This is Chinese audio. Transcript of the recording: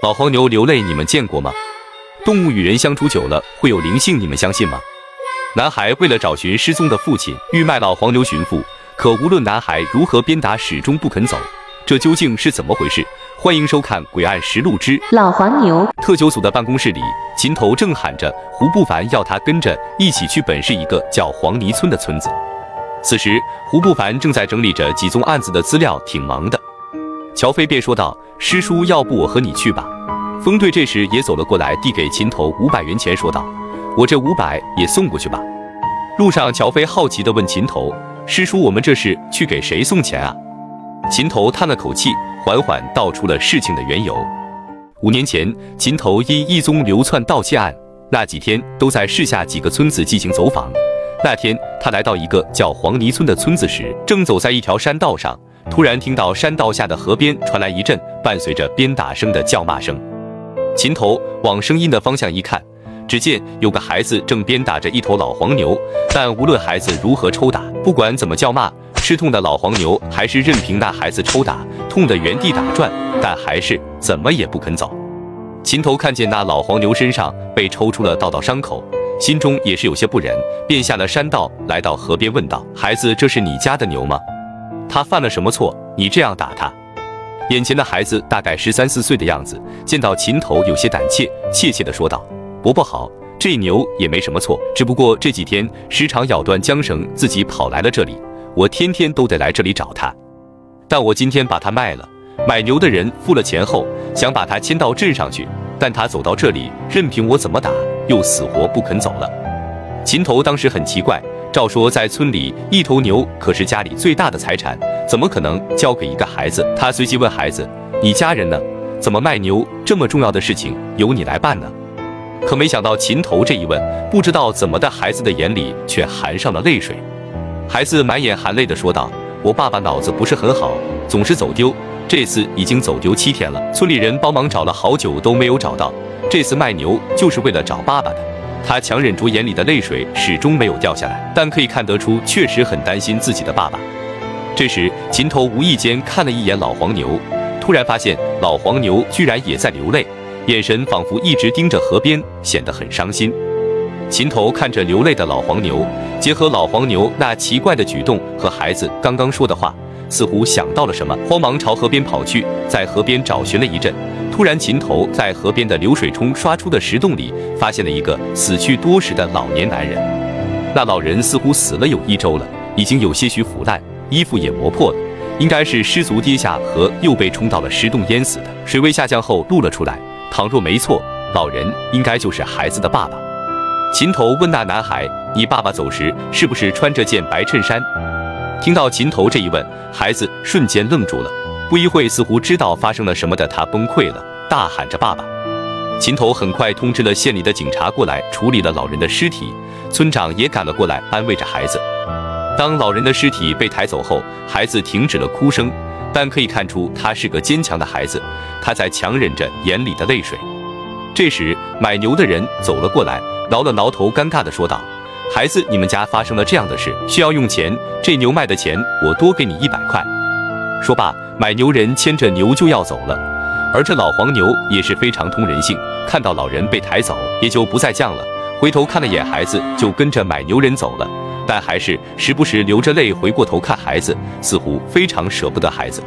老黄牛流泪，你们见过吗？动物与人相处久了会有灵性，你们相信吗？男孩为了找寻失踪的父亲，欲卖老黄牛寻父，可无论男孩如何鞭打，始终不肯走。这究竟是怎么回事？欢迎收看《诡案实录之老黄牛》。特九组的办公室里，秦头正喊着胡不凡要他跟着一起去本市一个叫黄泥村的村子。此时，胡不凡正在整理着几宗案子的资料，挺忙的。乔飞便说道：“师叔，要不我和你去吧？”风队这时也走了过来，递给秦头五百元钱，说道：“我这五百也送过去吧。”路上，乔飞好奇地问秦头：“师叔，我们这是去给谁送钱啊？”秦头叹了口气，缓缓道出了事情的缘由。五年前，秦头因一宗流窜盗窃案，那几天都在市下几个村子进行走访。那天，他来到一个叫黄泥村的村子时，正走在一条山道上。突然听到山道下的河边传来一阵伴随着鞭打声的叫骂声，秦头往声音的方向一看，只见有个孩子正鞭打着一头老黄牛，但无论孩子如何抽打，不管怎么叫骂，吃痛的老黄牛还是任凭那孩子抽打，痛得原地打转，但还是怎么也不肯走。秦头看见那老黄牛身上被抽出了道道伤口，心中也是有些不忍，便下了山道，来到河边问道：“孩子，这是你家的牛吗？”他犯了什么错？你这样打他？眼前的孩子大概十三四岁的样子，见到秦头有些胆怯，怯怯地说道：“伯伯好，这牛也没什么错，只不过这几天时常咬断缰绳，自己跑来了这里，我天天都得来这里找他。但我今天把它卖了，买牛的人付了钱后，想把它牵到镇上去，但他走到这里，任凭我怎么打，又死活不肯走了。”秦头当时很奇怪。照说，在村里，一头牛可是家里最大的财产，怎么可能交给一个孩子？他随即问孩子：“你家人呢？怎么卖牛？这么重要的事情由你来办呢？”可没想到秦头这一问，不知道怎么的，孩子的眼里却含上了泪水。孩子满眼含泪的说道：“我爸爸脑子不是很好，总是走丢，这次已经走丢七天了。村里人帮忙找了好久都没有找到，这次卖牛就是为了找爸爸的。”他强忍住眼里的泪水，始终没有掉下来，但可以看得出，确实很担心自己的爸爸。这时，秦头无意间看了一眼老黄牛，突然发现老黄牛居然也在流泪，眼神仿佛一直盯着河边，显得很伤心。秦头看着流泪的老黄牛，结合老黄牛那奇怪的举动和孩子刚刚说的话。似乎想到了什么，慌忙朝河边跑去，在河边找寻了一阵，突然，秦头在河边的流水冲刷出的石洞里，发现了一个死去多时的老年男人。那老人似乎死了有一周了，已经有些许腐烂，衣服也磨破了，应该是失足跌下河，又被冲到了石洞淹死的。水位下降后露了出来，倘若没错，老人应该就是孩子的爸爸。秦头问那男孩：“你爸爸走时是不是穿着件白衬衫？”听到秦头这一问，孩子瞬间愣住了。不一会，似乎知道发生了什么的他崩溃了，大喊着“爸爸”。秦头很快通知了县里的警察过来处理了老人的尸体，村长也赶了过来安慰着孩子。当老人的尸体被抬走后，孩子停止了哭声，但可以看出他是个坚强的孩子，他在强忍着眼里的泪水。这时，买牛的人走了过来，挠了挠头，尴尬地说道。孩子，你们家发生了这样的事，需要用钱。这牛卖的钱，我多给你一百块。说罢，买牛人牵着牛就要走了。而这老黄牛也是非常通人性，看到老人被抬走，也就不再犟了，回头看了眼孩子，就跟着买牛人走了。但还是时不时流着泪回过头看孩子，似乎非常舍不得孩子。